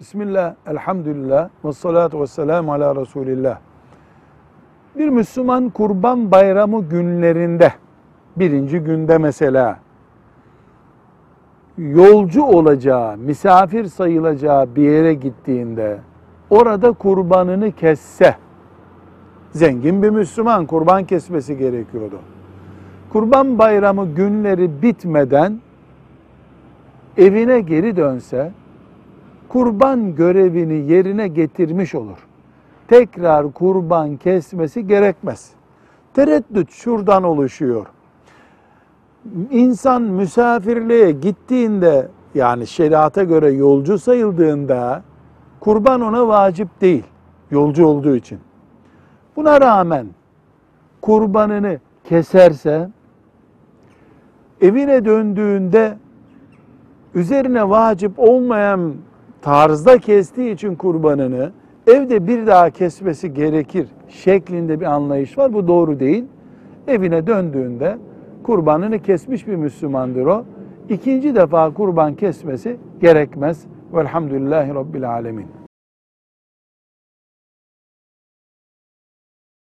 Bismillah, elhamdülillah, ve salatu ve selamu ala Resulillah. Bir Müslüman kurban bayramı günlerinde, birinci günde mesela, yolcu olacağı, misafir sayılacağı bir yere gittiğinde, orada kurbanını kesse, zengin bir Müslüman kurban kesmesi gerekiyordu. Kurban bayramı günleri bitmeden evine geri dönse, kurban görevini yerine getirmiş olur. Tekrar kurban kesmesi gerekmez. Tereddüt şuradan oluşuyor. İnsan misafirliğe gittiğinde yani şeriata göre yolcu sayıldığında kurban ona vacip değil. Yolcu olduğu için. Buna rağmen kurbanını keserse evine döndüğünde üzerine vacip olmayan tarzda kestiği için kurbanını evde bir daha kesmesi gerekir şeklinde bir anlayış var. Bu doğru değil. Evine döndüğünde kurbanını kesmiş bir Müslümandır o. İkinci defa kurban kesmesi gerekmez. Velhamdülillahi Rabbil Alemin.